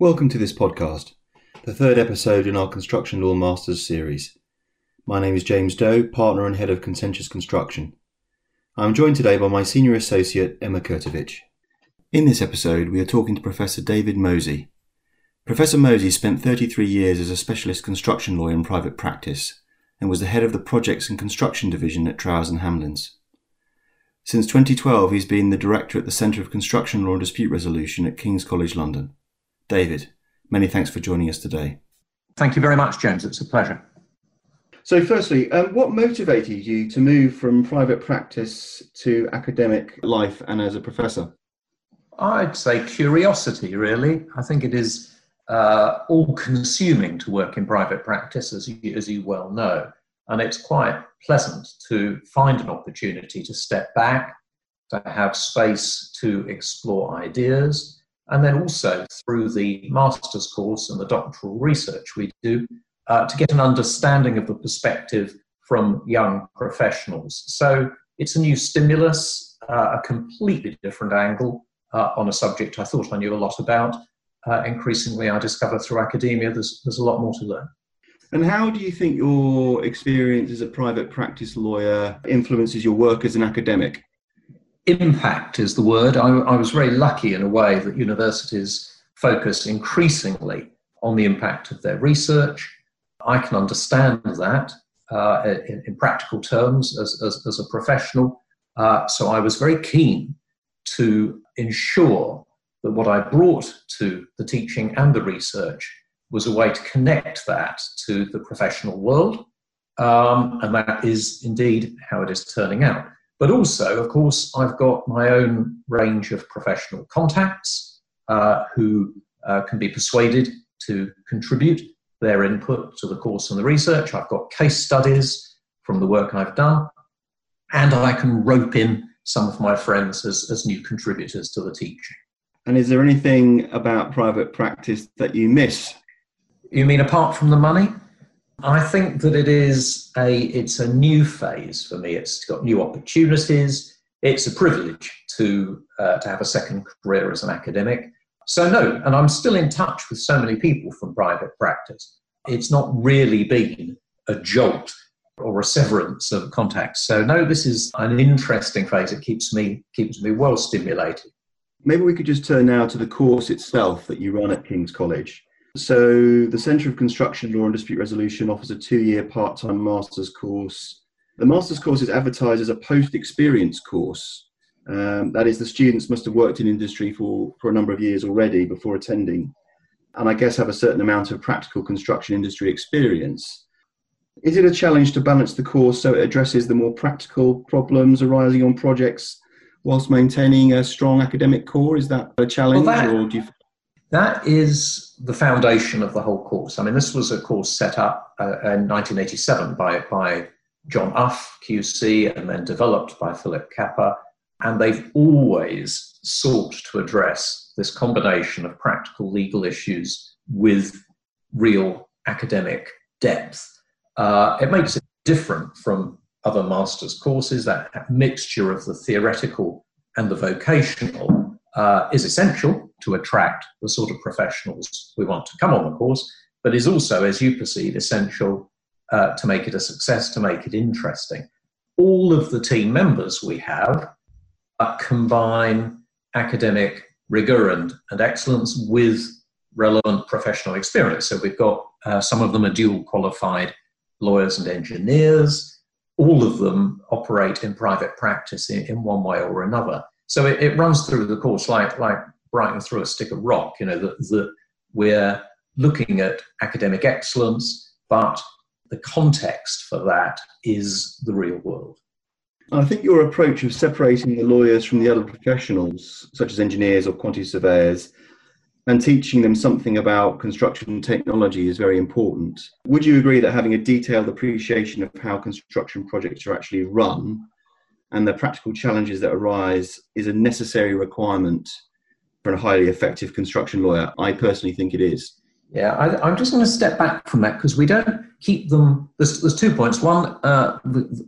Welcome to this podcast, the third episode in our Construction Law Masters series. My name is James Doe, partner and head of Contentious Construction. I am joined today by my senior associate, Emma Kurtovich. In this episode, we are talking to Professor David Mosey. Professor Mosey spent 33 years as a specialist construction lawyer in private practice and was the head of the Projects and Construction Division at Trowers and Hamlins. Since 2012, he's been the director at the Centre of Construction Law and Dispute Resolution at King's College London. David, many thanks for joining us today. Thank you very much, James. It's a pleasure. So, firstly, um, what motivated you to move from private practice to academic life and as a professor? I'd say curiosity, really. I think it is uh, all consuming to work in private practice, as you, as you well know. And it's quite pleasant to find an opportunity to step back, to have space to explore ideas, and then also through the master's course and the doctoral research we do uh, to get an understanding of the perspective from young professionals. So it's a new stimulus, uh, a completely different angle uh, on a subject I thought I knew a lot about. Uh, increasingly, I discover through academia there's, there's a lot more to learn. And how do you think your experience as a private practice lawyer influences your work as an academic? Impact is the word. I, I, was very lucky in a way that universities focus increasingly on the impact of their research. I can understand that uh, in, in, practical terms as, as, as a professional. Uh, so I was very keen to ensure that what I brought to the teaching and the research was a way to connect that to the professional world. Um, and that is indeed how it is turning out. But also, of course, I've got my own range of professional contacts uh, who uh, can be persuaded to contribute their input to the course and the research. I've got case studies from the work I've done, and I can rope in some of my friends as, as new contributors to the teaching. And is there anything about private practice that you miss? You mean apart from the money? I think that it is a it's a new phase for me. It's got new opportunities. It's a privilege to uh, to have a second career as an academic. So no, and I'm still in touch with so many people from private practice. It's not really been a jolt or a severance of contacts. So no, this is an interesting phase. It keeps me keeps me well stimulated. Maybe we could just turn now to the course itself that you run at King's College. So, the Centre of Construction Law and Dispute Resolution offers a two year part time master's course. The master's course is advertised as a post experience course. Um, that is, the students must have worked in industry for, for a number of years already before attending, and I guess have a certain amount of practical construction industry experience. Is it a challenge to balance the course so it addresses the more practical problems arising on projects whilst maintaining a strong academic core? Is that a challenge, well, that, or do you? That is the foundation of the whole course. I mean, this was a course set up uh, in 1987 by, by John Uff, QC, and then developed by Philip Capper. And they've always sought to address this combination of practical legal issues with real academic depth. Uh, it makes it different from other master's courses. That mixture of the theoretical and the vocational uh, is essential to attract the sort of professionals we want to come on the course, but is also, as you perceive, essential uh, to make it a success, to make it interesting. All of the team members we have uh, combine academic rigor and, and excellence with relevant professional experience. So we've got uh, some of them are dual qualified lawyers and engineers. All of them operate in private practice in, in one way or another. So it, it runs through the course like like writing through a stick of rock. You know that that we're looking at academic excellence, but the context for that is the real world. I think your approach of separating the lawyers from the other professionals, such as engineers or quantity surveyors, and teaching them something about construction technology is very important. Would you agree that having a detailed appreciation of how construction projects are actually run and the practical challenges that arise is a necessary requirement for a highly effective construction lawyer. I personally think it is. Yeah, I, am just going to step back from that because we don't keep them. There's, there's two points. One, uh,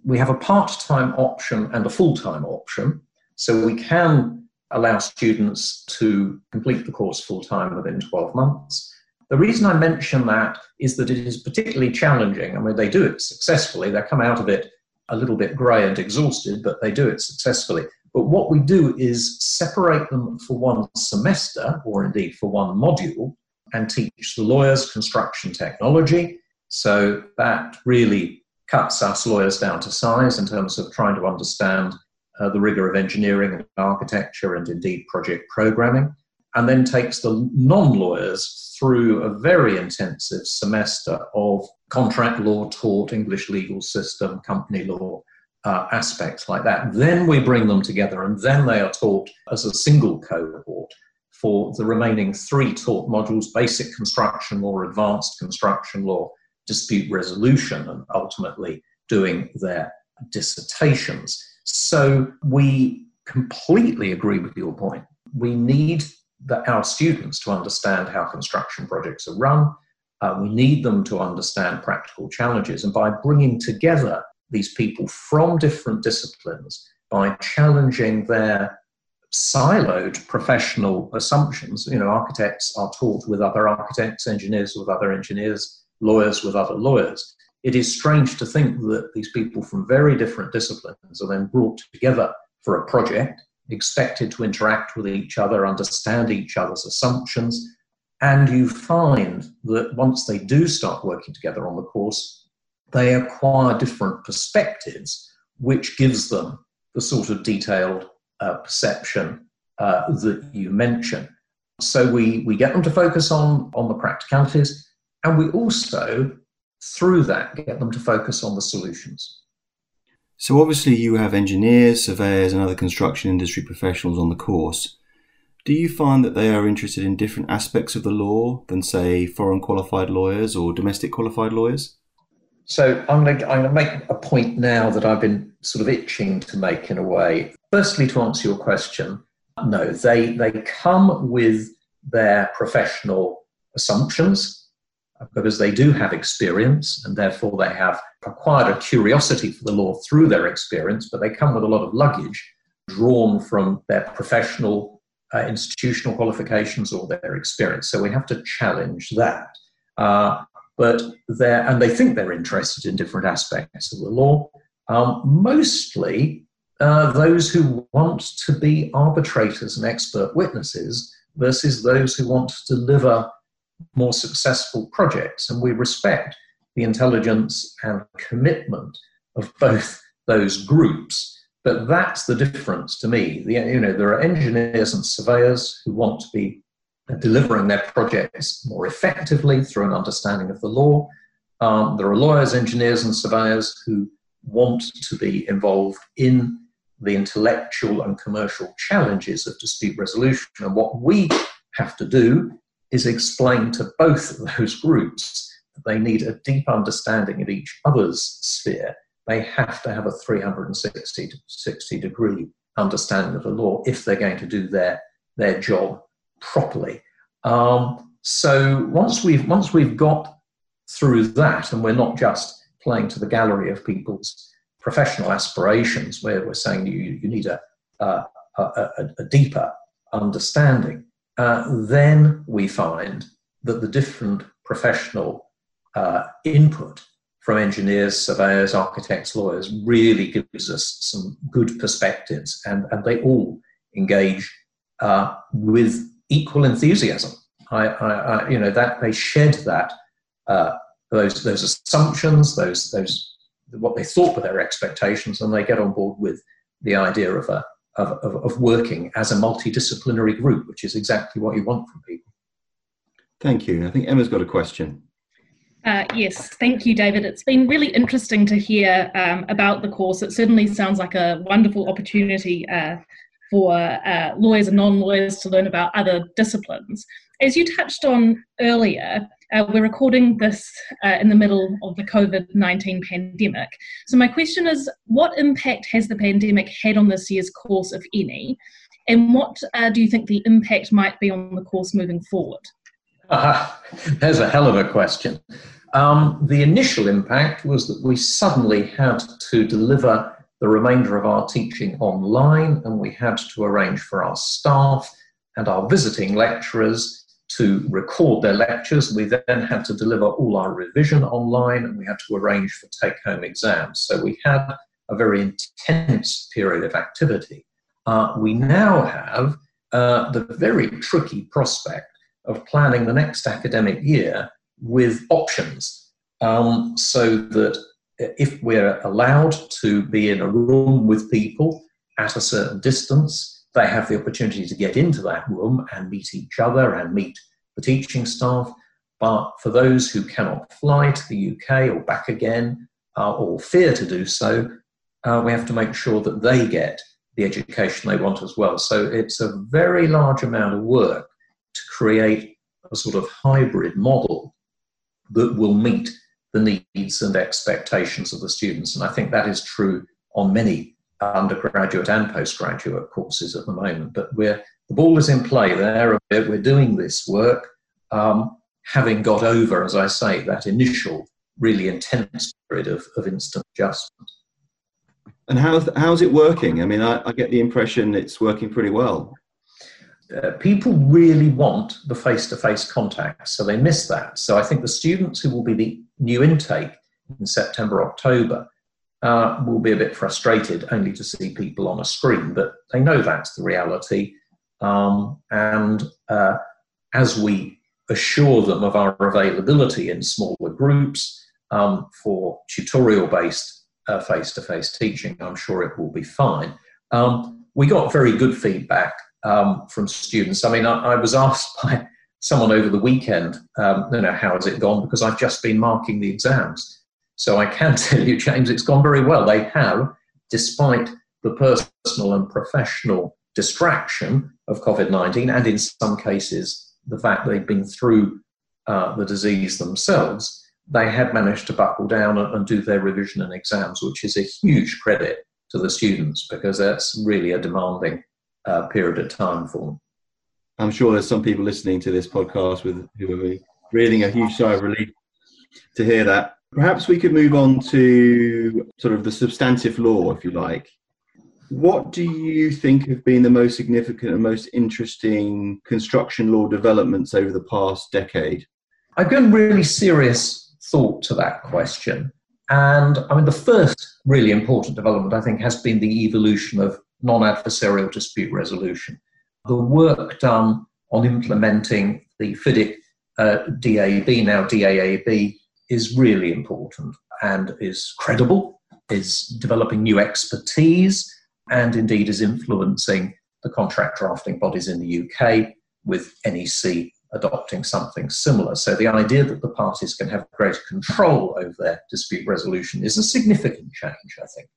we have a part time option and a full time option. So we can allow students to complete the course full time within 12 months. The reason I mention that is that it is particularly challenging. I mean, they do it successfully, they come out of it a little bit grey and exhausted, but they do it successfully. But what we do is separate them for one semester, or indeed for one module, and teach the lawyers construction technology. So that really cuts us lawyers down to size in terms of trying to understand uh, the rigor of engineering and architecture and indeed project programming, and then takes the non lawyers through a very intensive semester of contract law taught, English legal system, company law, uh, aspects like that. Then we bring them together and then they are taught as a single cohort for the remaining three taught modules basic construction law, advanced construction law, dispute resolution, and ultimately doing their dissertations. So we completely agree with your point. We need the, our students to understand how construction projects are run. Uh, we need them to understand practical challenges. And by bringing together these people from different disciplines, by challenging their siloed professional assumptions, you know, architects are taught with other architects, engineers with other engineers, lawyers with other lawyers. It is strange to think that these people from very different disciplines are then brought together for a project, expected to interact with each other, understand each other's assumptions, and you find that once they do start working together on the course, they acquire different perspectives, which gives them the sort of detailed uh, perception uh, that you mention. So we, we get them to focus on, on the practicalities, and we also, through that, get them to focus on the solutions. So obviously, you have engineers, surveyors, and other construction industry professionals on the course. Do you find that they are interested in different aspects of the law than, say, foreign qualified lawyers or domestic qualified lawyers? So I'm going, to, I'm going to make a point now that I've been sort of itching to make in a way. Firstly, to answer your question, no, they, they come with their professional assumptions because they do have experience and therefore they have acquired a curiosity for the law through their experience, but they come with a lot of luggage drawn from their professional uh, institutional qualifications or their experience. So we have to challenge that. Uh, but they're, and they think they're interested in different aspects of the law. Um, mostly uh, those who want to be arbitrators and expert witnesses versus those who want to deliver more successful projects. And we respect the intelligence and commitment of both those groups. But that's the difference to me. The, you know, there are engineers and surveyors who want to be delivering their projects more effectively through an understanding of the law. Um, there are lawyers, engineers, and surveyors who want to be involved in the intellectual and commercial challenges of dispute resolution. And what we have to do is explain to both of those groups that they need a deep understanding of each other's sphere. They have to have a 360 60 degree understanding of the law if they're going to do their, their job properly. Um, so once we've, once we've got through that, and we're not just playing to the gallery of people's professional aspirations, where we're saying you, you need a, a, a, a deeper understanding uh, then we find that the different professional uh, input from engineers, surveyors, architects, lawyers really gives us some good perspectives, and, and they all engage uh, with equal enthusiasm. I, I, I, you know that they shed that uh, those those assumptions, those those what they thought were their expectations, and they get on board with the idea of a of, of, of working as a multidisciplinary group, which is exactly what you want from people. Thank you. I think Emma's got a question. Uh, yes, thank you, David. It's been really interesting to hear um, about the course. It certainly sounds like a wonderful opportunity uh, for uh, lawyers and non lawyers to learn about other disciplines. As you touched on earlier, uh, we're recording this uh, in the middle of the COVID 19 pandemic. So, my question is what impact has the pandemic had on this year's course, if any? And what uh, do you think the impact might be on the course moving forward? Uh, there's a hell of a question. Um, the initial impact was that we suddenly had to deliver the remainder of our teaching online, and we had to arrange for our staff and our visiting lecturers to record their lectures. We then had to deliver all our revision online, and we had to arrange for take home exams. So we had a very intense period of activity. Uh, we now have uh, the very tricky prospect of planning the next academic year with options um, so that if we're allowed to be in a room with people at a certain distance, they have the opportunity to get into that room and meet each other and meet the teaching staff. But for those who cannot fly to the UK or back again, uh, or fear to do so, uh, we have to make sure that they get the education they want as well. So it's a very large amount of work to create a sort of hybrid model that will meet the needs and expectations of the students. And I think that is true on many undergraduate and postgraduate courses at the moment. But we're, the ball is in play there. We're doing this work, um, having got over, as I say, that initial really intense period of, of instant adjustment. And how's, how's it working? I mean, I, I get the impression it's working pretty well. Uh, people really want the face to face contact, so they miss that. So I think the students who will be the new intake in September, October uh, will be a bit frustrated only to see people on a screen, but they know that's the reality. Um, and uh, as we assure them of our availability in smaller groups um, for tutorial based face to face teaching, I'm sure it will be fine. Um, we got very good feedback um, from students. I mean, I, I, was asked by someone over the weekend, um, you know, how has it gone? Because I've just been marking the exams. So I can tell you, James, it's gone very well. They have, despite the personal and professional distraction of COVID 19, and in some cases, the fact they've been through uh, the disease themselves, they had managed to buckle down and, and do their revision and exams, which is a huge credit to the students because that's really a demanding uh, period of time for them. I'm sure there's some people listening to this podcast with who are breathing a huge sigh of relief to hear that. Perhaps we could move on to sort of the substantive law, if you like. What do you think have been the most significant and most interesting construction law developments over the past decade? I've given really serious thought to that question. And I mean, the first really important development, I think, has been the evolution of non adversarial dispute resolution. The work done on implementing the FIDIC uh, DAB, now DAAB, is really important and is credible, is developing new expertise, and indeed is influencing the contract drafting bodies in the UK with NEC adopting something similar. So the idea that the parties can have greater control over their dispute resolution is a significant change, I think.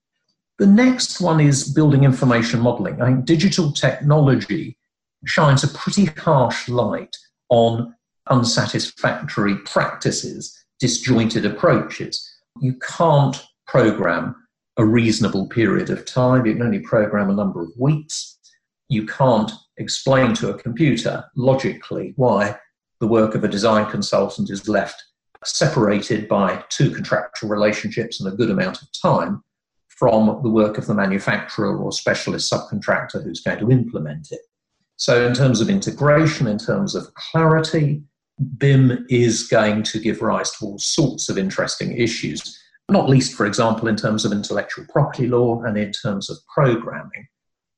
The next one is building information modeling. I think digital technology shines a pretty harsh light on unsatisfactory practices, disjointed approaches. You can't program a reasonable period of time, you can only program a number of weeks. You can't explain to a computer logically why the work of a design consultant is left separated by two contractual relationships and a good amount of time from the work of the manufacturer or specialist subcontractor who's going to implement it. So, in terms of integration, in terms of clarity, BIM is going to give rise to all sorts of interesting issues, not least, for example, in terms of intellectual property law and in terms of programming.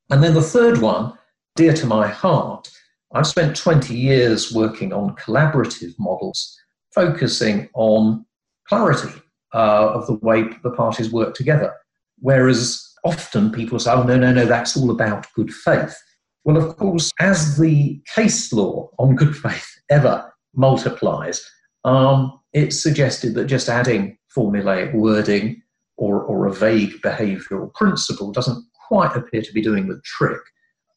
And then the third one, dear to my heart, I've spent 20 years working on collaborative models, focusing on clarity uh, of the way the parties work together. Whereas often people say, oh, no, no, no, that's all about good faith. Well, of course, as the case law on good faith ever multiplies, um, it's suggested that just adding formulaic wording or, or a vague behavioural principle doesn't quite appear to be doing the trick.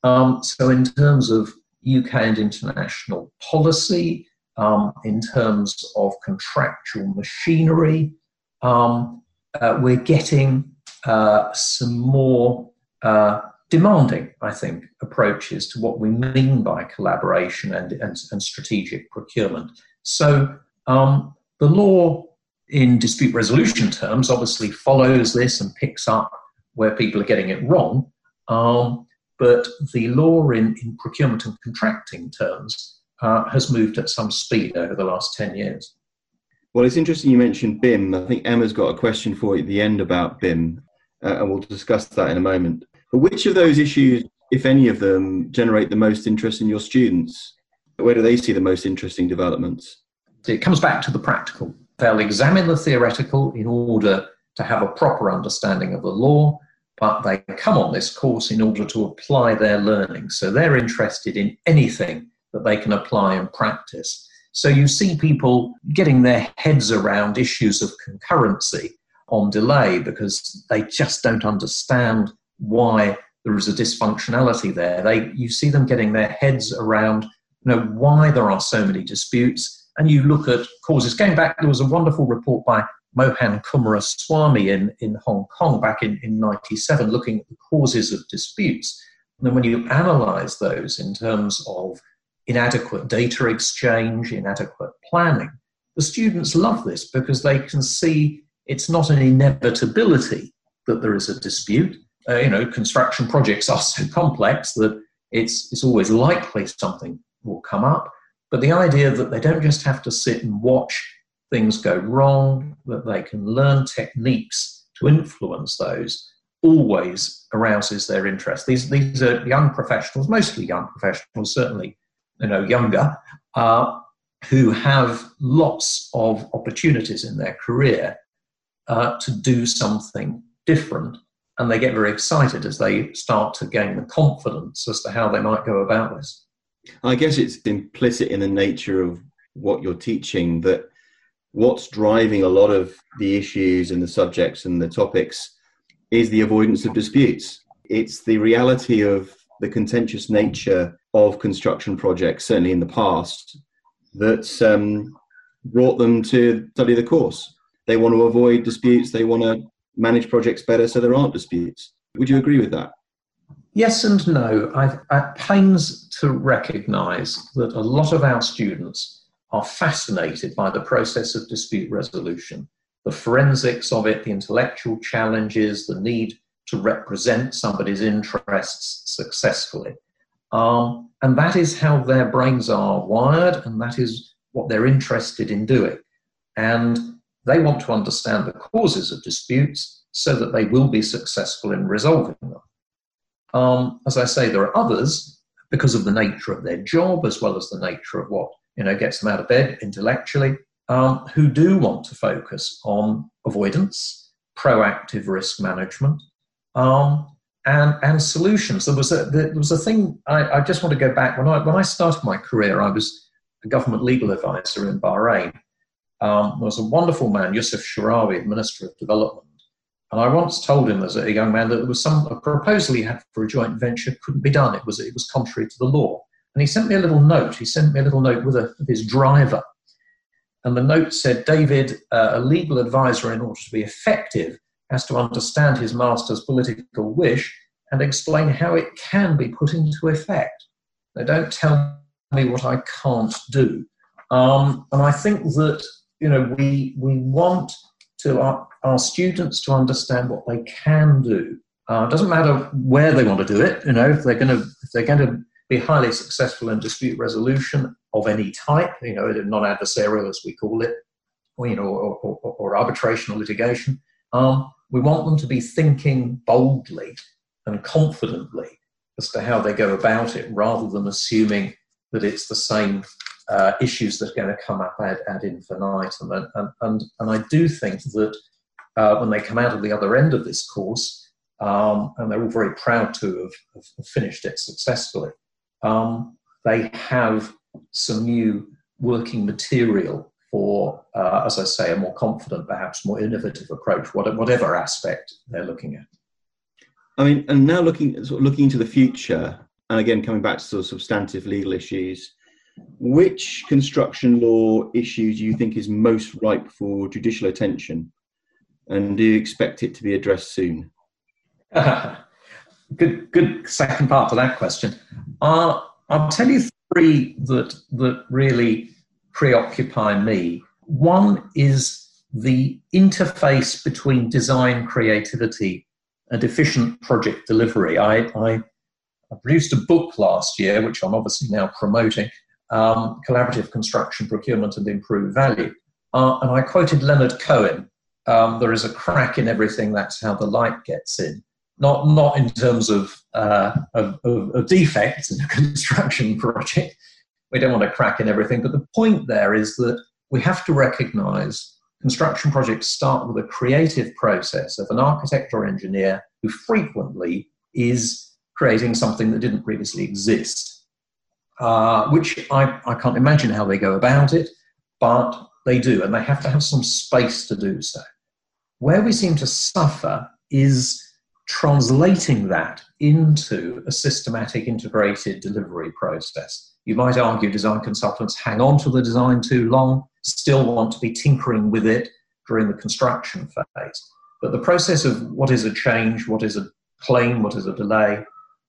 Um, so, in terms of UK and international policy, um, in terms of contractual machinery, um, uh, we're getting uh, some more uh, demanding, I think, approaches to what we mean by collaboration and, and, and strategic procurement. So um, the law in dispute resolution terms obviously follows this and picks up where people are getting it wrong. Um, but the law in, in procurement and contracting terms uh, has moved at some speed over the last 10 years. Well, it's interesting you mentioned BIM. I think Emma's got a question for you at the end about BIM, uh, and we'll discuss that in a moment. Which of those issues, if any of them, generate the most interest in your students? Where do they see the most interesting developments? It comes back to the practical. They'll examine the theoretical in order to have a proper understanding of the law, but they come on this course in order to apply their learning. So they're interested in anything that they can apply and practice. So you see people getting their heads around issues of concurrency on delay because they just don't understand why there is a dysfunctionality there. They, you see them getting their heads around you know, why there are so many disputes, and you look at causes. Going back, there was a wonderful report by Mohan Coomaraswamy in, in Hong Kong back in, in 97 looking at the causes of disputes. And then when you analyze those in terms of inadequate data exchange, inadequate planning, the students love this because they can see it's not an inevitability that there is a dispute. Uh, you know, construction projects are so complex that it's, it's always likely something will come up. But the idea that they don't just have to sit and watch things go wrong, that they can learn techniques to influence those, always arouses their interest. These, these are young professionals, mostly young professionals, certainly you know, younger, uh, who have lots of opportunities in their career uh, to do something different. And they get very excited as they start to gain the confidence as to how they might go about this. I guess it's implicit in the nature of what you're teaching that what's driving a lot of the issues and the subjects and the topics is the avoidance of disputes. It's the reality of the contentious nature of construction projects, certainly in the past, that's um, brought them to study the course. They want to avoid disputes, they want to manage projects better so there aren't disputes. Would you agree with that? Yes and no. At pains to recognise that a lot of our students are fascinated by the process of dispute resolution, the forensics of it, the intellectual challenges, the need to represent somebody's interests successfully. Um, and that is how their brains are wired, and that is what they're interested in doing. And they want to understand the causes of disputes so that they will be successful in resolving them. Um, as I say, there are others, because of the nature of their job as well as the nature of what you know gets them out of bed intellectually, um, who do want to focus on avoidance, proactive risk management, um, and and solutions. There was a there was a thing I, I, just want to go back when I when I started my career. I was a government legal advisor in Bahrain. Um, there was a wonderful man, Yusuf Sharawi, Minister of Development, and I once told him as a young man that there was some a proposal he had for a joint venture couldn't be done. It was it was contrary to the law. And he sent me a little note. He sent me a little note with, a, with his driver. And the note said, David, uh, a legal advisor, in order to be effective, has to understand his master's political wish and explain how it can be put into effect. They don't tell me what I can't do. Um, and I think that you know we we want to our, our students to understand what they can do. Uh, it doesn't matter where they want to do it. You know, if they're going to if they're going to be highly successful in dispute resolution of any type, you know, non-adversarial as we call it, or, you know, or, or, or arbitration or litigation. Um, we want them to be thinking boldly and confidently as to how they go about it, rather than assuming that it's the same uh, issues that are going to come up ad, ad infinitum. And, and, and, and I do think that uh, when they come out of the other end of this course, um, and they're all very proud to have, have finished it successfully, um, they have some new working material for, uh, as I say, a more confident, perhaps more innovative approach, whatever aspect they're looking at. I mean, and now looking sort of looking into the future, and again coming back to sort of substantive legal issues, which construction law issue do you think is most ripe for judicial attention, and do you expect it to be addressed soon? good, good second part to that question. Uh, I'll tell you three that that really preoccupy me. One is the interface between design creativity and efficient project delivery. I, I, I, produced a book last year, which I'm obviously now promoting, um, Collaborative Construction Procurement and Improved Value. Uh, and I quoted Leonard Cohen, um, there is a crack in everything, that's how the light gets in. Not, not in terms of, uh, of, of, of defects in a construction project, we don't want a crack in everything, but the point there is that we have to recognize construction projects start with a creative process of an architect or engineer who frequently is creating something that didn't previously exist, uh, which I, I can't imagine how they go about it, but they do, and they have to have some space to do so. Where we seem to suffer is translating that into a systematic integrated delivery process. You might argue design consultants hang on to the design too long, still want to be tinkering with it during the construction phase. But the process of what is a change, what is a claim, what is a delay,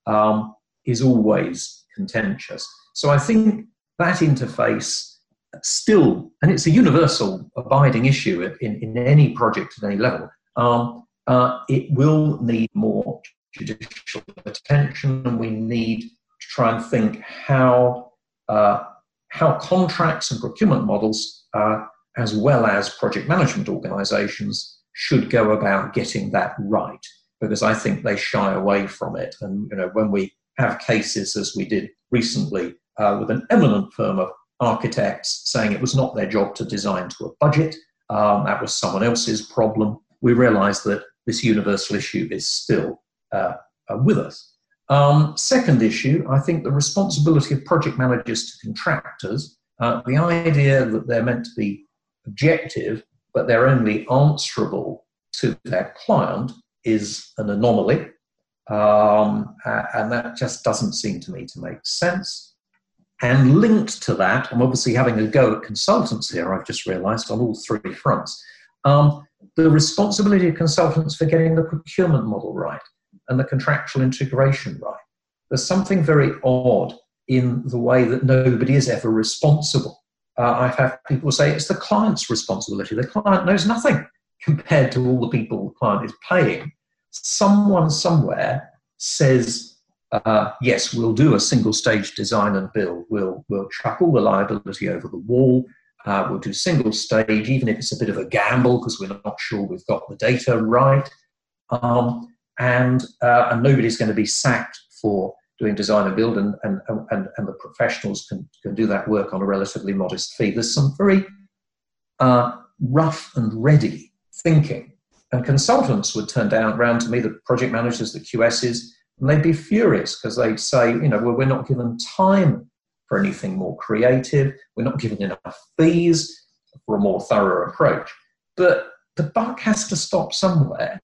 um, is always contentious. So I think that interface still, and it's a universal abiding issue in, in any project at any level, um, uh, it will need more judicial attention, and we need to try and think how uh, how contracts and procurement models, uh, as well as project management organizations, should go about getting that right. Because I think they shy away from it. And you know, when we have cases, as we did recently, uh, with an eminent firm of architects saying it was not their job to design to a budget, um, that was someone else's problem, we realize that this universal issue is still uh, uh with us. Um, second issue, I think the responsibility of project managers to contractors, uh, the idea that they're meant to be objective, but they're only answerable to their client is an anomaly. Um, and that just doesn't seem to me to make sense. And linked to that, I'm obviously having a go at consultants here, I've just realized, on all three fronts. Um, the responsibility of consultants for getting the procurement model right and the contractual integration right. There's something very odd in the way that nobody is ever responsible. Uh, I've had people say it's the client's responsibility. The client knows nothing compared to all the people the client is paying. Someone somewhere says, uh, yes, we'll do a single stage design and build. We'll, we'll chuck all the liability over the wall. Uh, we'll do single stage, even if it's a bit of a gamble because we're not sure we've got the data right. Um, and, uh, and nobody's going to be sacked for doing design and build, and, and, and, and the professionals can, can do that work on a relatively modest fee. There's some very uh, rough and ready thinking. And consultants would turn down around to me, the project managers, the QSs, and they'd be furious because they'd say, you know, well, we're not given time for anything more creative, we're not given enough fees for a more thorough approach. But the buck has to stop somewhere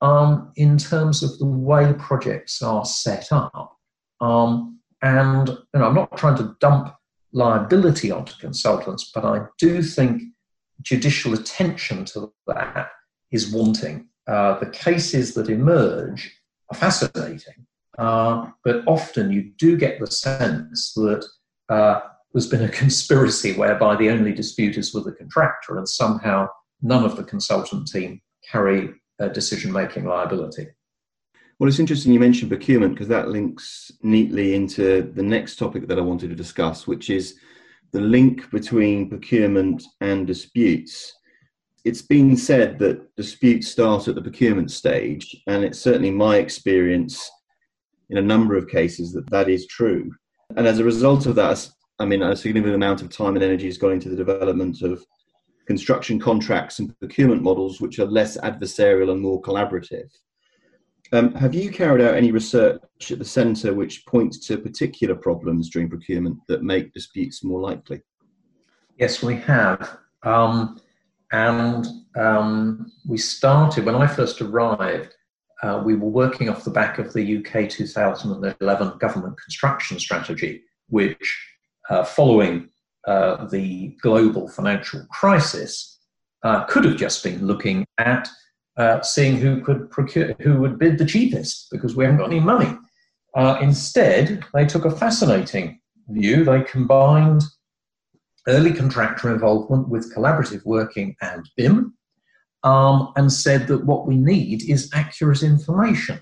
um, in terms of the way projects are set up. Um, and you know, I'm not trying to dump liability onto consultants, but I do think judicial attention to that is wanting. Uh, the cases that emerge are fascinating, uh, but often you do get the sense that uh, there's been a conspiracy whereby the only dispute is with the contractor, and somehow none of the consultant team carry a decision making liability. Well, it's interesting you mentioned procurement because that links neatly into the next topic that I wanted to discuss, which is the link between procurement and disputes. It's been said that disputes start at the procurement stage, and it's certainly my experience in a number of cases that that is true. And as a result of that, I mean, a significant amount of time and energy has gone into the development of construction contracts and procurement models which are less adversarial and more collaborative. Um, have you carried out any research at the centre which points to particular problems during procurement that make disputes more likely? Yes, we have. Um, and um, we started, when I first arrived, uh, we were working off the back of the UK 2011 government construction strategy, which, uh, following uh, the global financial crisis uh, could have just been looking at uh, seeing who could procure, who would bid the cheapest because we haven't got any money. Uh, instead, they took a fascinating view. They combined early contractor involvement with collaborative working and BIM. um, and said that what we need is accurate information.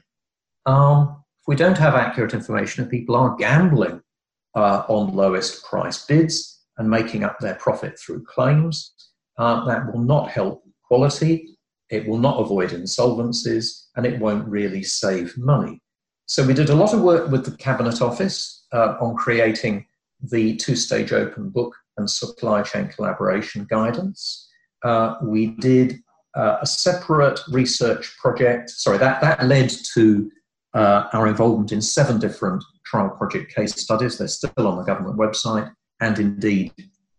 Um, if we don't have accurate information, if people are gambling uh, on lowest price bids and making up their profit through claims, uh, that will not help quality, it will not avoid insolvencies, and it won't really save money. So we did a lot of work with the Cabinet Office uh, on creating the two-stage open book and supply chain collaboration guidance. Uh, we did uh, a separate research project. Sorry, that, that led to uh, our involvement in seven different trial project case studies. They're still on the government website, and indeed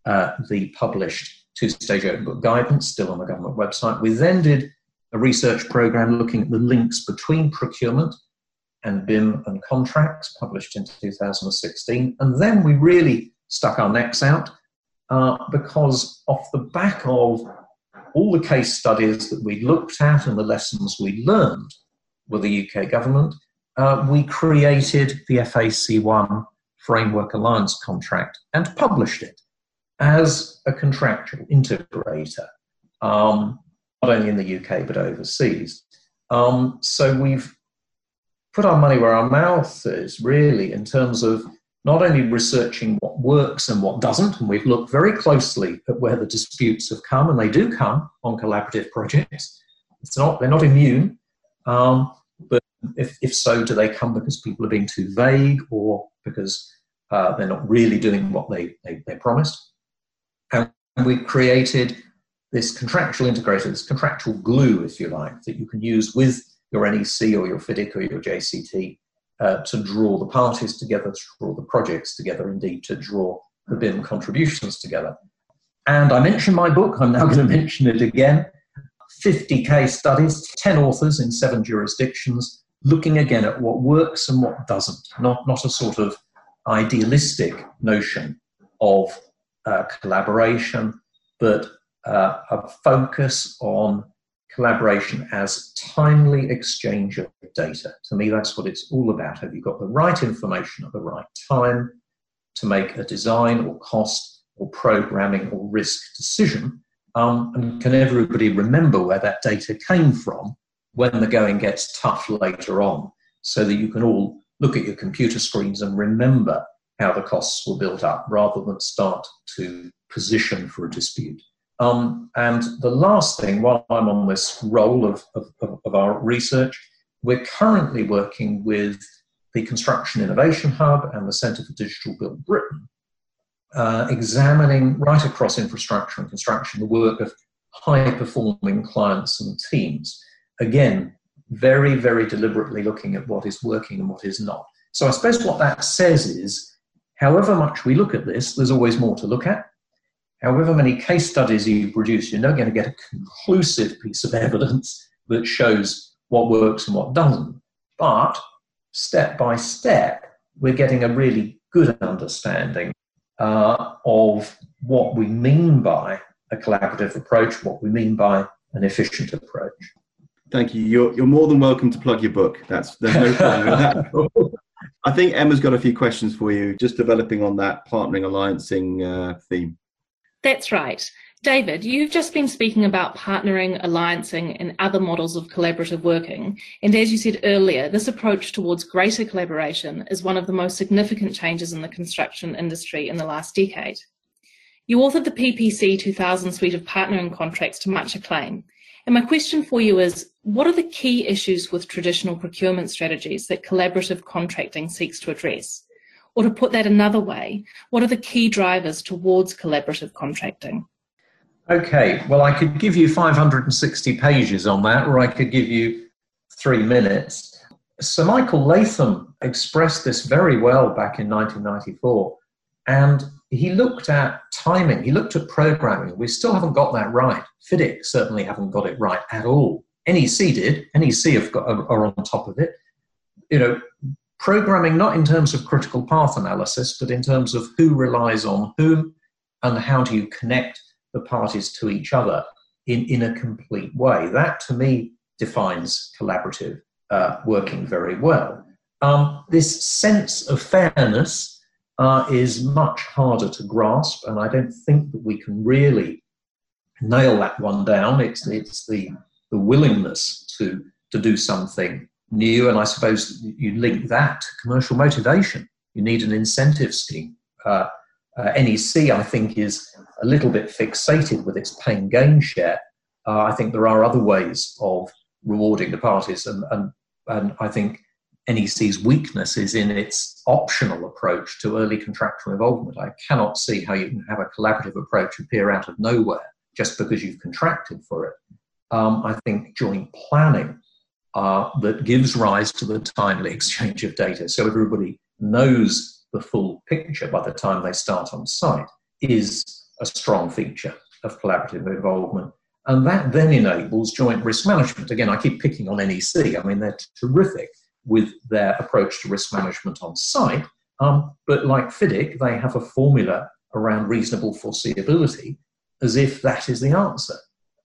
uh, the published two-stage open book guidance still on the government website. We then did a research program looking at the links between procurement and BIM and contracts, published in 2016. And then we really stuck our necks out uh, because off the back of all the case studies that we looked at and the lessons we learned with the UK government, uh, we created the FAC1 Framework Alliance contract and published it as a contractual integrator, um, not only in the UK but overseas. Um, so we've put our money where our mouth is, really, in terms of not only researching what works and what doesn't, and we've looked very closely at where the disputes have come, and they do come on collaborative projects. It's not, they're not immune, um, but if, if so, do they come because people are being too vague or because uh, they're not really doing what they, they, they promised? And we created this contractual integrator, this contractual glue, if you like, that you can use with your NEC or your FIDIC or your JCT uh, to draw the parties together, to draw the projects together, indeed to draw the BIM contributions together. And I mentioned my book, I'm now going to mention it again. 50 case studies, 10 authors in seven jurisdictions, looking again at what works and what doesn't, not, not a sort of idealistic notion of uh, collaboration, but uh, a focus on collaboration as timely exchange of data. To me, that's what it's all about. Have you got the right information at the right time to make a design or cost or programming or risk decision? Um, and can everybody remember where that data came from when the going gets tough later on so that you can all look at your computer screens and remember how the costs were built up rather than start to position for a dispute? Um, and the last thing, while I'm on this role of, of, of, our research, we're currently working with the Construction Innovation Hub and the Centre for Digital Built Britain, uh, examining right across infrastructure and construction the work of high performing clients and teams. Again, very, very deliberately looking at what is working and what is not. So I suppose what that says is, however much we look at this, there's always more to look at however many case studies you produce, you're not going to get a conclusive piece of evidence that shows what works and what doesn't. But step by step, we're getting a really good understanding uh, of what we mean by a collaborative approach, what we mean by an efficient approach. Thank you. You're, you're more than welcome to plug your book. That's there's no problem with that. I think Emma's got a few questions for you, just developing on that partnering alliancing uh, theme. That's right. David, you've just been speaking about partnering, alliancing, and other models of collaborative working. And as you said earlier, this approach towards greater collaboration is one of the most significant changes in the construction industry in the last decade. You authored the PPC 2000 suite of partnering contracts to much acclaim. And my question for you is what are the key issues with traditional procurement strategies that collaborative contracting seeks to address? Or to put that another way, what are the key drivers towards collaborative contracting? Okay, well, I could give you 560 pages on that, or I could give you three minutes. Sir Michael Latham expressed this very well back in 1994, and he looked at timing, he looked at programming. We still haven't got that right. FIDIC certainly haven't got it right at all. NEC did, NEC have got, are on top of it. You know, programming not in terms of critical path analysis, but in terms of who relies on whom and how do you connect the parties to each other in, in a complete way. That to me defines collaborative uh, working very well. Um, this sense of fairness uh, is much harder to grasp, and I don't think that we can really nail that one down. It's, it's the, the willingness to, to do something new. And I suppose you link that to commercial motivation. You need an incentive scheme. Uh, uh, NEC, I think, is a little bit fixated with its pain gain share. Uh, I think there are other ways of rewarding the parties, and, and, and I think NEC's weakness is in its optional approach to early contractual involvement. I cannot see how you can have a collaborative approach appear out of nowhere just because you've contracted for it. Um, I think joint planning uh, that gives rise to the timely exchange of data so everybody knows the full picture by the time they start on site is a strong feature of collaborative involvement. And that then enables joint risk management. Again, I keep picking on NEC. I mean, they're terrific with their approach to risk management on site. Um, but like FIDIC, they have a formula around reasonable foreseeability as if that is the answer.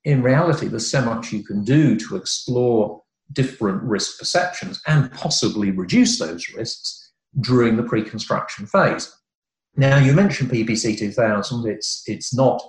In reality, there's so much you can do to explore different risk perceptions and possibly reduce those risks during the pre-construction phase. Now, you mentioned PPC 2000. It's, it's not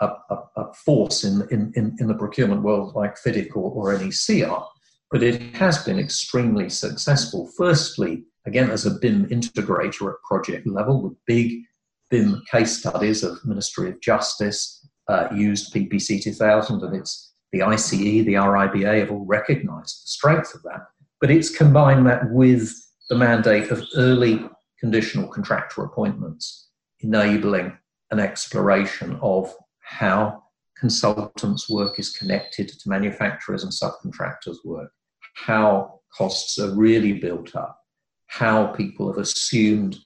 a, a, a force in, in, in, the procurement world like FIDIC or, or NEC are, but it has been extremely successful. Firstly, again, as a BIM integrator at project level with big BIM case studies of Ministry of Justice uh, used PPC 2000 and it's the ICE, the RIBA have all recognized the strength of that. But it's combined that with the mandate of early conditional contractor appointments, enabling an exploration of how consultants' work is connected to manufacturers and subcontractors' work, how costs are really built up, how people have assumed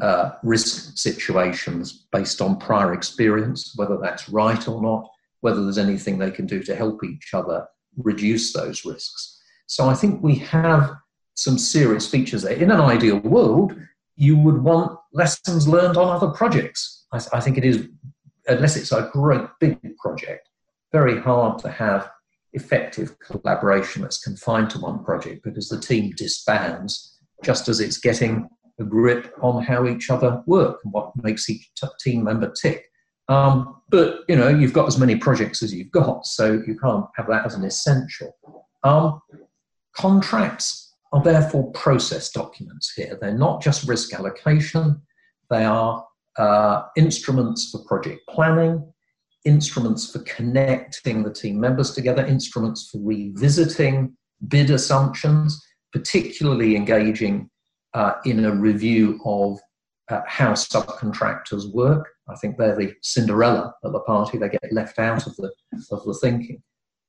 uh, risk situations based on prior experience, whether that's right or not, whether there's anything they can do to help each other reduce those risks. So I think we have some serious features there. In an ideal world, you would want lessons learned on other projects. I, I think it is, unless it's a great big project, very hard to have effective collaboration that's confined to one project because the team disbands just as it's getting a grip on how each other work and what makes each t- team member tick. Um, but you know, you've got as many projects as you've got, so you can't have that as an essential. Um, contracts are therefore process documents here. They're not just risk allocation, they are uh, instruments for project planning, instruments for connecting the team members together, instruments for revisiting bid assumptions, particularly engaging uh, in a review of uh, how subcontractors work. I think they're the Cinderella at the party, they get left out of the, of the thinking.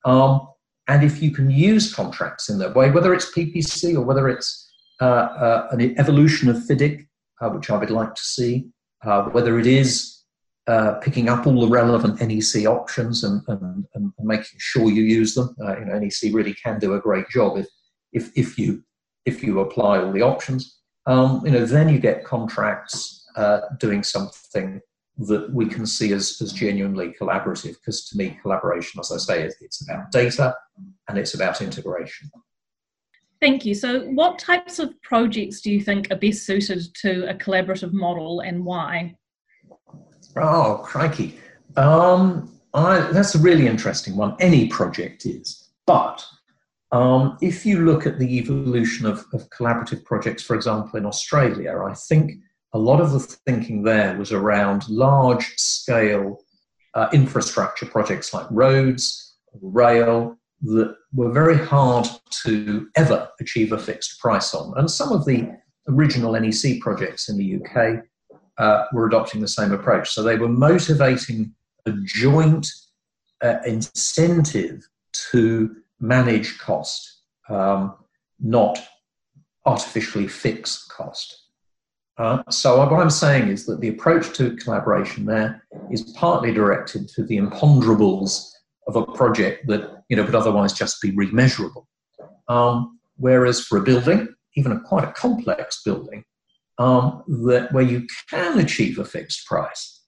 Um, and if you can use contracts in that way, whether it's PPC or whether it's uh, uh, an evolution of FIDIC, uh, which I would like to see, uh, whether it is uh, picking up all the relevant NEC options and, and, and making sure you use them. Uh, you know, NEC really can do a great job if, if, if, you, if you apply all the options. Um, you know, then you get contracts uh, doing something that we can see as, as genuinely collaborative because to me collaboration as i say it's about data and it's about integration thank you so what types of projects do you think are best suited to a collaborative model and why Oh, crikey. Um, I, that's a really interesting one. Any project is. But um, if you look at the evolution of, of collaborative projects, for example, in Australia, I think a lot of the thinking there was around large scale uh, infrastructure projects like roads, rail, that were very hard to ever achieve a fixed price on. And some of the original NEC projects in the UK uh, were adopting the same approach. So they were motivating a joint uh, incentive to manage cost, um, not artificially fix cost. Uh, so what I'm saying is that the approach to collaboration there is partly directed to the imponderables of a project that you know would otherwise just be remeasurable. Um, whereas for a building, even a quite a complex building, um, that where you can achieve a fixed price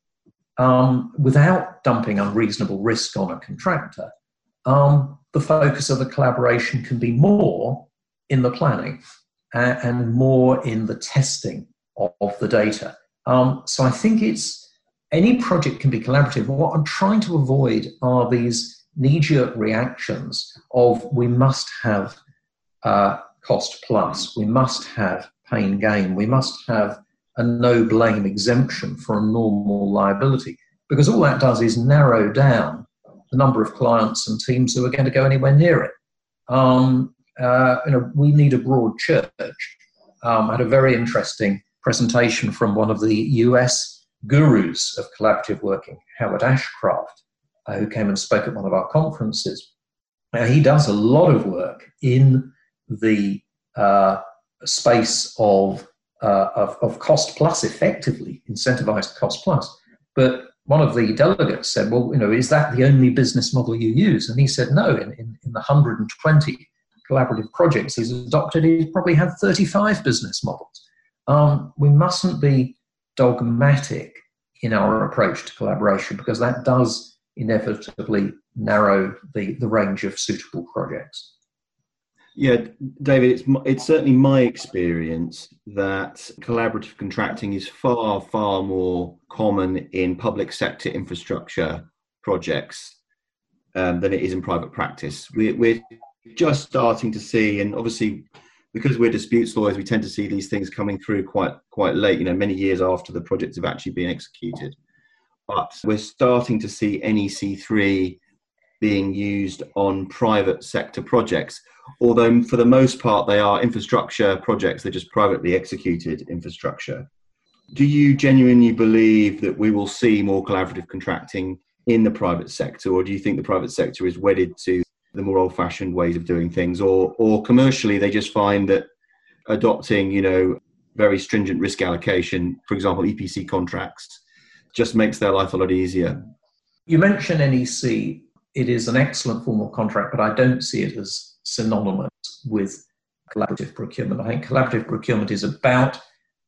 um, without dumping unreasonable risk on a contractor, um, the focus of the collaboration can be more in the planning and, and more in the testing of, of the data. Um, so I think it's any project can be collaborative. What I'm trying to avoid are these knee jerk reactions of we must have uh, cost plus, we must have pain gain, we must have a no blame exemption for a normal liability. Because all that does is narrow down the number of clients and teams who are going to go anywhere near it. Um, uh, you know, we need a broad church. Um, I had a very interesting presentation from one of the US gurus of collaborative working, Howard Ashcraft, uh, who came and spoke at one of our conferences. Now, he does a lot of work in the uh, space of, uh, of, of cost plus, effectively incentivized cost plus. But one of the delegates said, Well, you know, is that the only business model you use? And he said, No, in, in, in the 120 collaborative projects he's adopted, he's probably had 35 business models. Um, we mustn't be dogmatic in our approach to collaboration because that does inevitably narrow the, the range of suitable projects. Yeah, David, it's it's certainly my experience that collaborative contracting is far far more common in public sector infrastructure projects um, than it is in private practice. We, we're just starting to see, and obviously because we're disputes lawyers, we tend to see these things coming through quite quite late. You know, many years after the projects have actually been executed. But we're starting to see NEC three being used on private sector projects although for the most part they are infrastructure projects, they're just privately executed infrastructure. Do you genuinely believe that we will see more collaborative contracting in the private sector, or do you think the private sector is wedded to the more old-fashioned ways of doing things, or or commercially they just find that adopting, you know, very stringent risk allocation, for example, EPC contracts, just makes their life a lot easier? You mentioned NEC. It is an excellent form of contract, but I don't see it as synonymous with collaborative procurement. I think collaborative procurement is about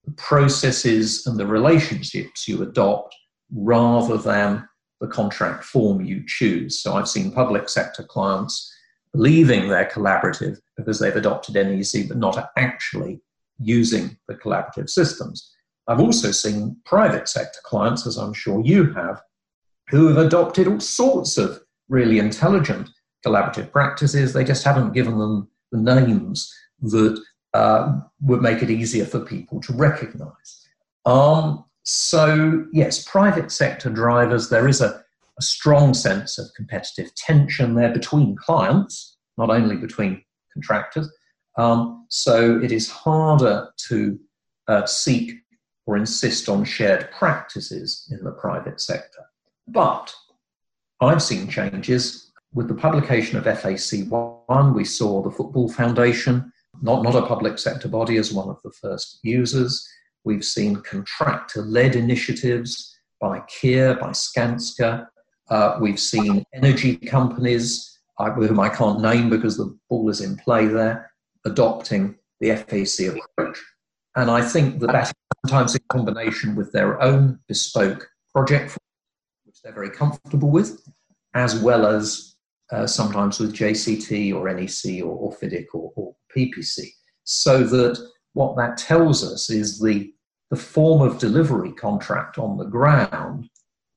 the processes and the relationships you adopt rather than the contract form you choose. So I've seen public sector clients leaving they're collaborative because they've adopted NEC but not actually using the collaborative systems. I've also seen private sector clients, as I'm sure you have, who have adopted all sorts of really intelligent collaborative practices. They just haven't given them the names that uh, would make it easier for people to recognize. Um, so, yes, private sector drivers, there is a, a, strong sense of competitive tension there between clients, not only between contractors. Um, so, it is harder to uh, seek or insist on shared practices in the private sector. But I've seen changes with the publication of FAC1, we saw the Football Foundation, not, not a public sector body, as one of the first users. We've seen contractor led initiatives by Kier, by Skanska. Uh, we've seen energy companies, uh, whom I can't name because the ball is in play there, adopting the FAC approach. And I think that that sometimes in combination with their own bespoke project, which they're very comfortable with, as well as uh, sometimes with JCT or NEC or, or FIDIC or, or, PPC. So that what that tells us is the, the form of delivery contract on the ground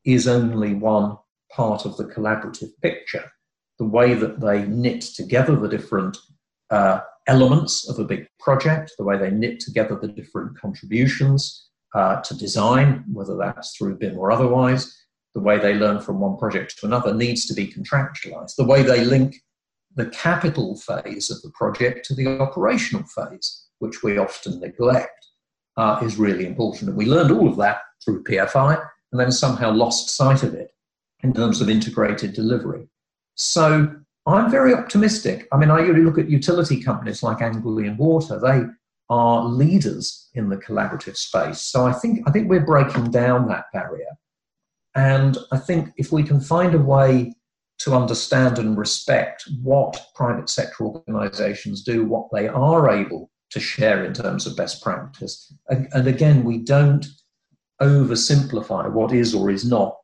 is only one part of the collaborative picture. The way that they knit together the different uh, elements of a big project, the way they knit together the different contributions uh, to design, whether that's through BIM or otherwise, the way they learn from one project to another needs to be contractualized. The way they link the capital phase of the project to the operational phase, which we often neglect, uh, is really important. And we learned all of that through PFI and then somehow lost sight of it in terms of integrated delivery. So I'm very optimistic. I mean, I look at utility companies like Anglian Water. They are leaders in the collaborative space. So I think I think we're breaking down that barrier. And I think if we can find a way to understand and respect what private sector organizations do, what they are able to share in terms of best practice, and, and again, we don't oversimplify what is or is not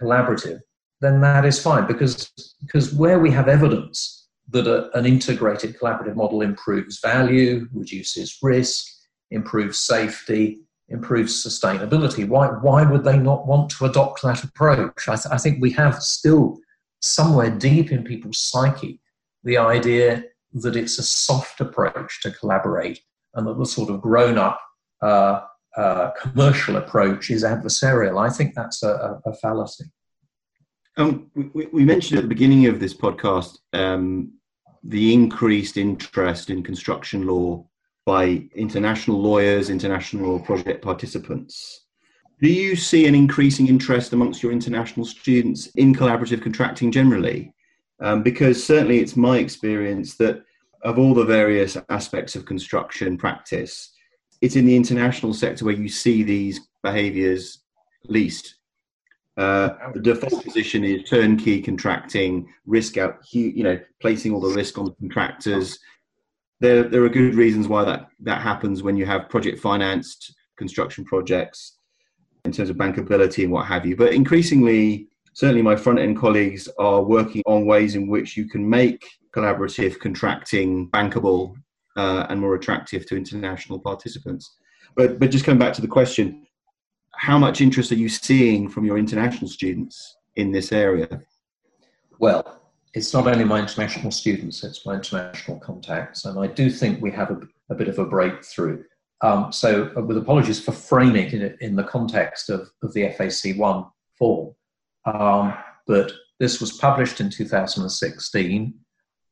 collaborative, then that is fine because, because where we have evidence that a, an integrated collaborative model improves value, reduces risk, improves safety, improves sustainability. Why, why would they not want to adopt that approach? I, th- I think we have still somewhere deep in people's psyche the idea that it's a soft approach to collaborate and that the sort of grown up uh, uh, commercial approach is adversarial. I think that's a, a, a fallacy. Um, we, we, mentioned at the beginning of this podcast um, the increased interest in construction law by international lawyers, international project participants. Do you see an increasing interest amongst your international students in collaborative contracting generally? Um, because certainly it's my experience that of all the various aspects of construction practice, it's in the international sector where you see these behaviors least. Uh, the default position is turnkey contracting, risk out, you know, placing all the risk on the contractors. There, there are good reasons why that, that happens when you have project financed construction projects in terms of bankability and what have you. But increasingly, certainly my front end colleagues are working on ways in which you can make collaborative contracting bankable uh, and more attractive to international participants. But, but just coming back to the question, how much interest are you seeing from your international students in this area? Well, it's not only my international students, it's my international contacts. And I do think we have a, a bit of a breakthrough. Um, so, uh, with apologies for framing it in, the context of, of the FAC1 form, um, but this was published in 2016.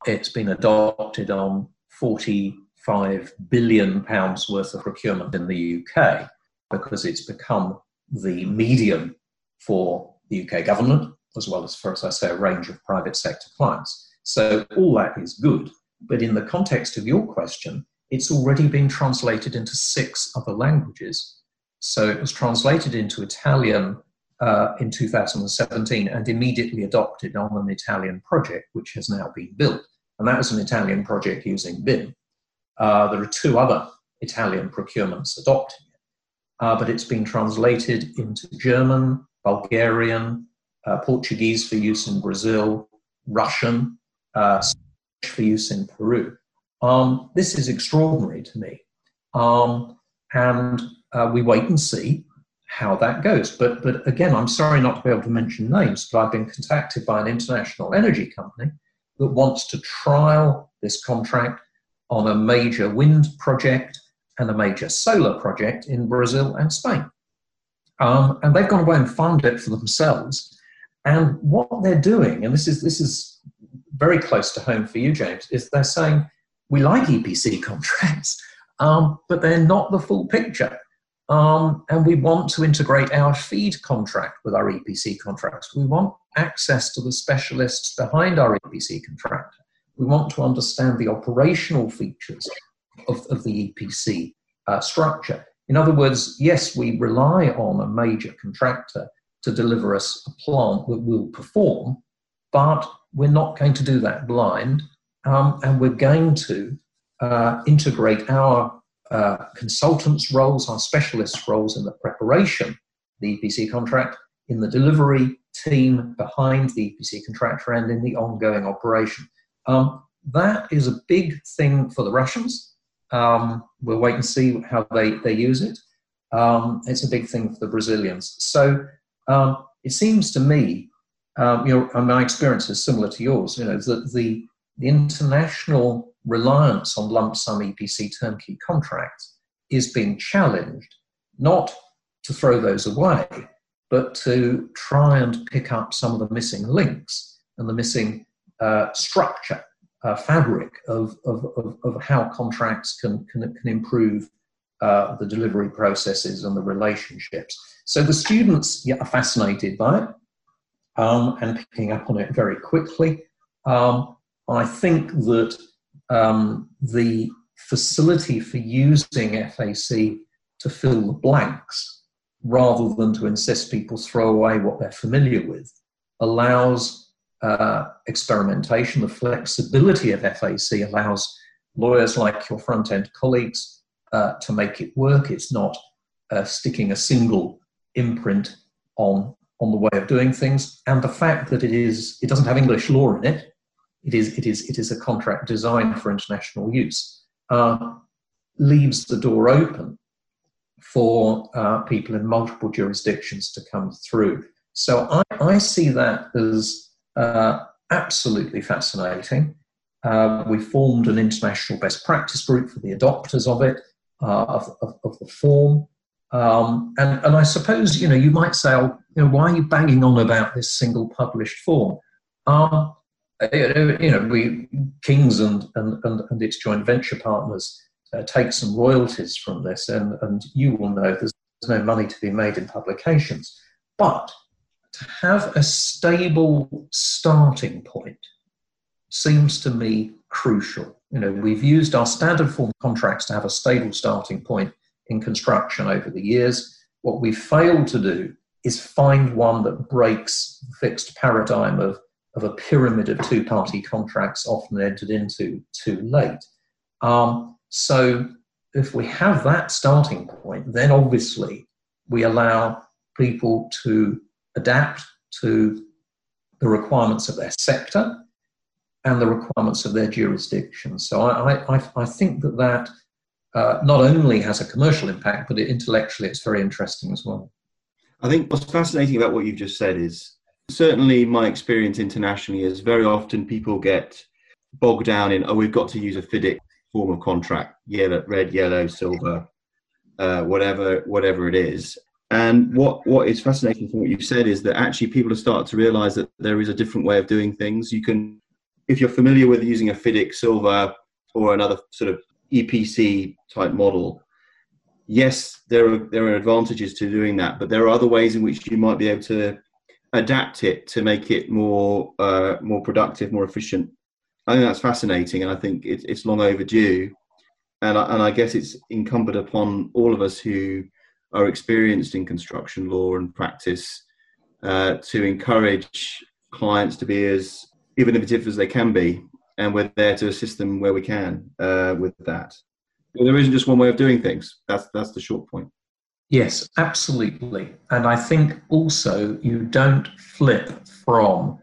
It's been adopted on 45 billion pounds worth of procurement in the UK because it's become the medium for the UK government, as well as for, as I say, a range of private sector clients. So all that is good. But in the context of your question, it's already been translated into six other languages. So it was translated into Italian uh, in 2017 and immediately adopted on an Italian project, which has now been built. And that was an Italian project using BIM. Uh, there are two other Italian procurements adopting uh, but it's been translated into German, Bulgarian, uh, Portuguese for use in Brazil, Russian uh, for use in Peru. Um, this is extraordinary to me. Um, and uh, we wait and see how that goes. But, but again, I'm sorry not to be able to mention names, but I've been contacted by an international energy company that wants to trial this contract on a major wind project and a major solar project in Brazil and Spain. Um, and they've gone away and funded it for themselves. And what they're doing, and this is, this is very close to home for you, James, is they're saying, we like EPC contracts, um, but they're not the full picture. Um, and we want to integrate our FEED contract with our EPC contracts. We want access to the specialists behind our EPC contract. We want to understand the operational features of, of the EPC uh, structure. In other words, yes, we rely on a major contractor to deliver us a plant that will perform, but we're not going to do that blind, um, and we're going to uh, integrate our uh, consultants' roles, our specialists' roles in the preparation the EPC contract, in the delivery team behind the EPC contractor, and in the ongoing operation. Um, that is a big thing for the Russians. Um, we'll wait and see how they, they use it. Um, it's a big thing for the Brazilians. So um, it seems to me, um, you know, my experience is similar to yours, you know, that the, the international reliance on lump sum EPC turnkey contracts is being challenged, not to throw those away, but to try and pick up some of the missing links and the missing uh, structure uh, fabric of, of, of, of, how contracts can, can, can improve uh, the delivery processes and the relationships. So the students yeah, are fascinated by it um, and picking up on it very quickly. Um, I think that um, the facility for using FAC to fill the blanks rather than to insist people throw away what they're familiar with allows uh, experimentation, the flexibility of FAC allows lawyers like your front end colleagues uh, to make it work. It's not uh, sticking a single imprint on, on the way of doing things. And the fact that it is it doesn't have English law in it, it is, it is, it is a contract designed for international use, uh, leaves the door open for uh, people in multiple jurisdictions to come through. So I, I see that as uh, absolutely fascinating. Uh, we formed an international best practice group for the adopters of it, uh, of, of, of, the form. Um, and, and I suppose, you know, you might say, oh, you know, why are you banging on about this single published form? Um, you know, we, King's and, and, and, and its joint venture partners uh, take some royalties from this, and, and you will know there's no money to be made in publications. But to have a stable starting point seems to me crucial. You know, we've used our standard form contracts to have a stable starting point in construction over the years. What we've failed to do is find one that breaks the fixed paradigm of, of a pyramid of two party contracts often entered into too late. Um, so, if we have that starting point, then obviously we allow people to adapt to the requirements of their sector and the requirements of their jurisdiction. So I, I, I think that that uh, not only has a commercial impact, but it, intellectually it's very interesting as well. I think what's fascinating about what you've just said is certainly my experience internationally is very often people get bogged down in, oh, we've got to use a FIDIC form of contract, yellow, red, yellow, silver, uh, whatever, whatever it is. And what, what is fascinating from what you've said is that actually people have started to realize that there is a different way of doing things. You can, if you're familiar with using a FIDIC silver or another sort of EPC type model, yes, there are there are advantages to doing that, but there are other ways in which you might be able to adapt it to make it more uh, more productive, more efficient. I think that's fascinating, and I think it, it's long overdue. And I, and I guess it's incumbent upon all of us who are experienced in construction law and practice uh, to encourage clients to be as innovative as they can be and we're there to assist them where we can uh, with that. But there isn't just one way of doing things. That's that's the short point. Yes, absolutely. And I think also you don't flip from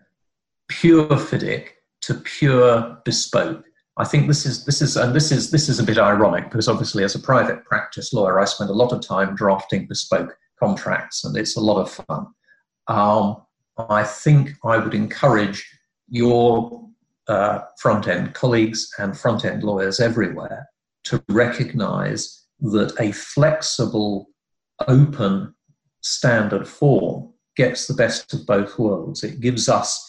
pure FIDIC to pure bespoke. I think this is this is and this is this is a bit ironic because obviously as a private practice lawyer, I spend a lot of time drafting bespoke contracts, and it's a lot of fun. Um, I think I would encourage your uh, front end colleagues and front end lawyers everywhere to recognize that a flexible, open standard form gets the best of both worlds. It gives us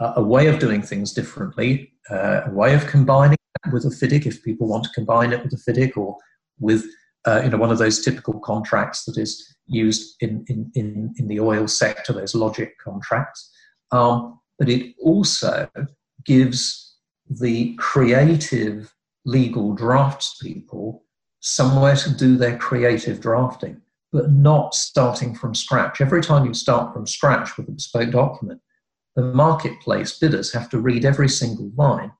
a way of doing things differently, uh, a way of combining with a FIDIC if people want to combine it with a FIDIC or with uh, you know, one of those typical contracts that is used in, in, in, in the oil sector, those LOGIC contracts. Um, but it also gives the creative legal draftspeople somewhere to do their creative drafting, but not starting from scratch. Every time you start from scratch with a bespoke document, the marketplace bidders have to read every single line.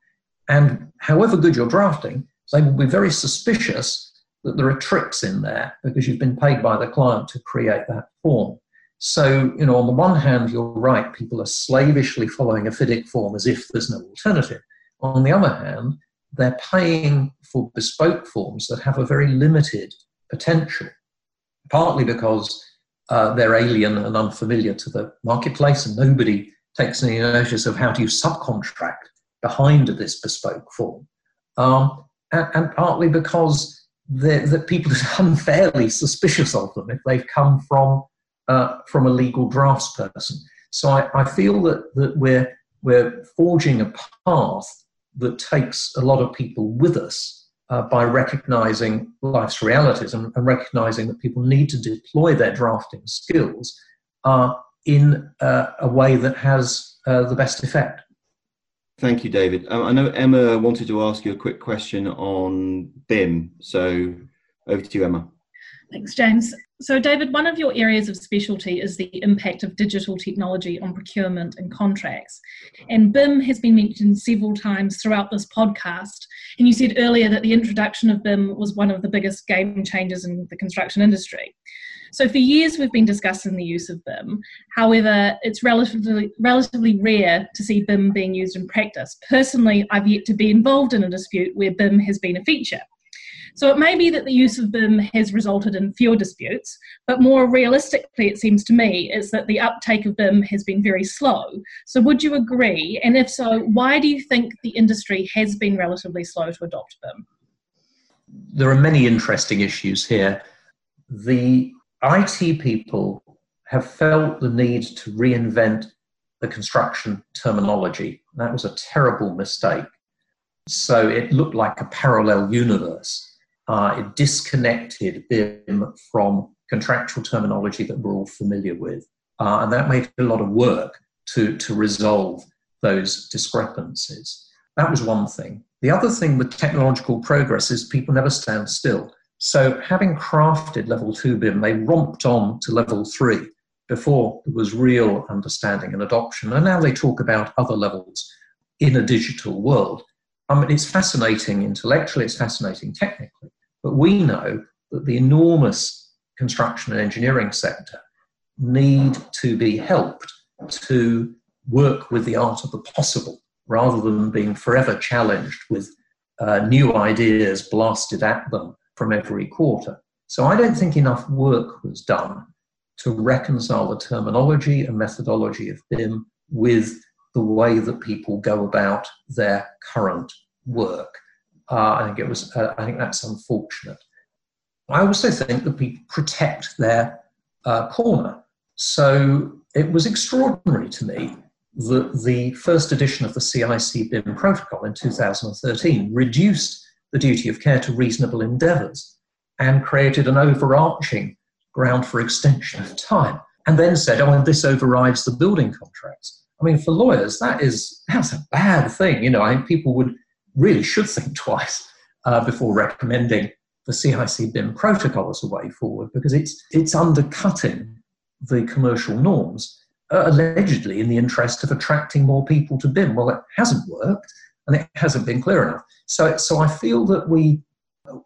And however good you're drafting, they will be very suspicious that there are tricks in there because you've been paid by the client to create that form. So, you know, on the one hand, you're right, people are slavishly following a FIDIC form as if there's no alternative. On the other hand, they're paying for bespoke forms that have a very limited potential, partly because uh, they're alien and unfamiliar to the marketplace, and nobody takes any notice of how do you subcontract behind this bespoke form, um, and, and, partly because that people are unfairly suspicious of them if they've come from uh, from a legal draftsperson. So I, I feel that, that we're, we're forging a path that takes a lot of people with us uh, by recognizing life's realities and, and, recognizing that people need to deploy their drafting skills uh, in uh, a way that has uh, the best effect. Thank you, David. Um, I know Emma wanted to ask you a quick question on BIM, so over to you, Emma. Thanks, James. So, David, one of your areas of specialty is the impact of digital technology on procurement and contracts. And BIM has been mentioned several times throughout this podcast. And you said earlier that the introduction of BIM was one of the biggest game changers in the construction industry. So, for years, we've been discussing the use of BIM. However, it's relatively, relatively rare to see BIM being used in practice. Personally, I've yet to be involved in a dispute where BIM has been a feature. So it may be that the use of BIM has resulted in fewer disputes, but more realistically, it seems to me, is that the uptake of BIM has been very slow. So would you agree? And if so, why do you think the industry has been relatively slow to adopt BIM? There are many interesting issues here. The IT people have felt the need to reinvent the construction terminology. That was a terrible mistake. So it looked like a parallel universe. Uh, it disconnected BIM from contractual terminology that we're all familiar with. Uh, and that made a lot of work to, to resolve those discrepancies. That was one thing. The other thing with technological progress is people never stand still. So, having crafted level two BIM, they romped on to level three before there was real understanding and adoption. And now they talk about other levels in a digital world. I mean, it's fascinating intellectually, it's fascinating technically, but we know that the enormous construction and engineering sector need to be helped to work with the art of the possible rather than being forever challenged with uh, new ideas blasted at them from every quarter. So I don't think enough work was done to reconcile the terminology and methodology of BIM with the way that people go about their current work. Uh, I think it was. Uh, I think that's unfortunate. I also think that people protect their uh, corner. So it was extraordinary to me that the first edition of the CIC BIM protocol in 2013 reduced the duty of care to reasonable endeavours and created an overarching ground for extension of time, and then said, "Oh, and this overrides the building contracts." I mean, for lawyers, that is that's a bad thing. You know, I think people would really should think twice uh, before recommending the CIC BIM protocol as a way forward because it's it's undercutting the commercial norms, uh, allegedly in the interest of attracting more people to BIM. Well, it hasn't worked, and it hasn't been clear enough. So, so I feel that we,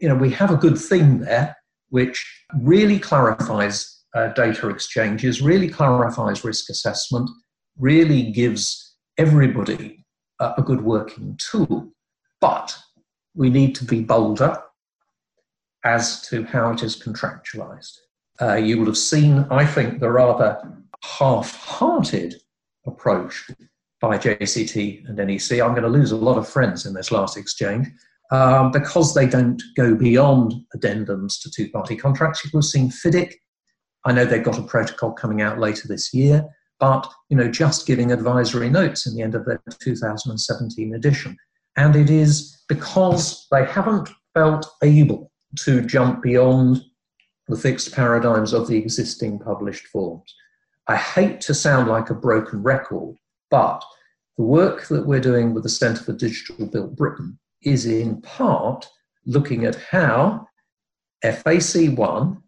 you know, we have a good thing there which really clarifies uh, data exchanges, really clarifies risk assessment, really gives everybody a good working tool. But we need to be bolder as to how it is contractualized. Uh, you will have seen, I think, the rather half hearted approach by JCT and NEC. I'm going to lose a lot of friends in this last exchange um, because they don't go beyond addendums to two party contracts. You've seen FIDIC. I know they've got a protocol coming out later this year, but you know, just giving advisory notes in the end of their 2017 edition. And it is because they haven't felt able to jump beyond the fixed paradigms of the existing published forms. I hate to sound like a broken record, but the work that we're doing with the Centre for Digital Built Britain is in part looking at how FAC1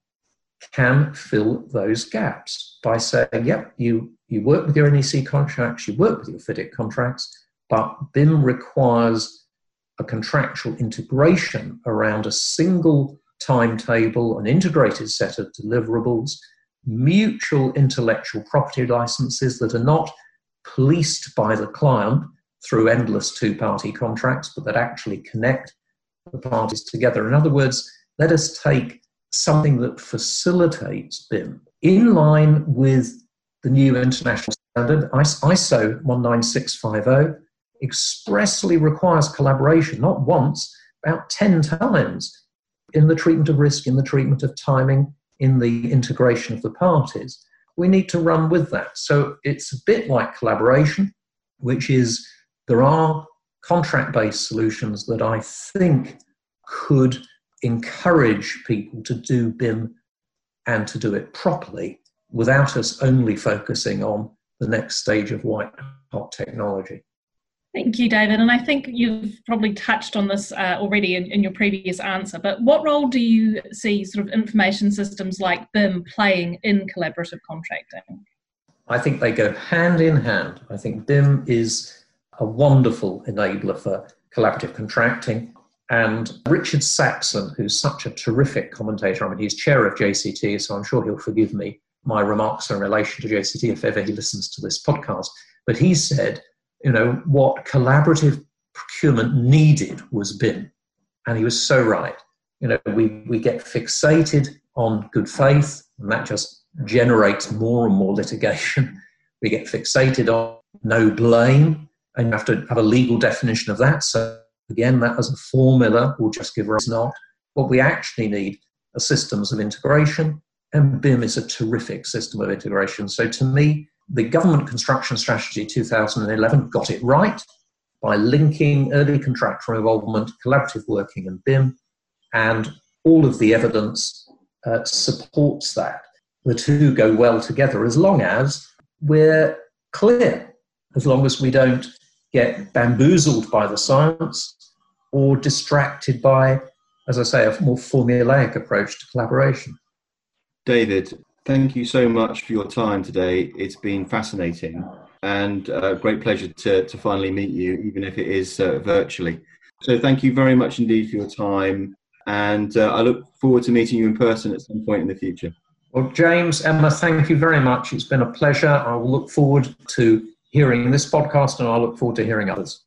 can fill those gaps by saying, yep, you, you work with your NEC contracts, you work with your FIDIC contracts, but BIM requires a contractual integration around a single timetable, an integrated set of deliverables, mutual intellectual property licenses that are not policed by the client, through endless two party contracts, but that actually connect the parties together. In other words, let us take something that facilitates BIM in line with the new international standard, ISO 19650, expressly requires collaboration, not once, about 10 times in the treatment of risk, in the treatment of timing, in the integration of the parties. We need to run with that. So it's a bit like collaboration, which is there are contract based solutions that I think could encourage people to do BIM and to do it properly without us only focusing on the next stage of white hot technology. Thank you, David. And I think you've probably touched on this uh, already in, in, your previous answer, but what role do you see sort of information systems like BIM playing in collaborative contracting? I think they go hand in hand. I think BIM is a wonderful enabler for collaborative contracting. And Richard Saxon, who's such a terrific commentator, I mean, he's chair of JCT, so I'm sure he'll forgive me my remarks in relation to JCT if ever he listens to this podcast. But he said, you know, what collaborative procurement needed was BIM. And he was so right. You know, we, we get fixated on good faith, and that just generates more and more litigation. We get fixated on no blame, and you have to have a legal definition of that. So, again, that as a formula will just give us not. What we actually need are systems of integration, and BIM is a terrific system of integration. So, to me, the Government Construction Strategy 2011 got it right by linking early contractor involvement, collaborative working, and BIM, and all of the evidence uh, supports that. The two go well together as long as we're clear, as long as we don't get bamboozled by the science or distracted by, as I say, a more formulaic approach to collaboration. David, thank you so much for your time today. It's been fascinating and a great pleasure to, to finally meet you, even if it is uh, virtually. So, thank you very much indeed for your time. And uh, I look forward to meeting you in person at some point in the future. Well, James, Emma, thank you very much. It's been a pleasure. I will look forward to hearing this podcast and I look forward to hearing others.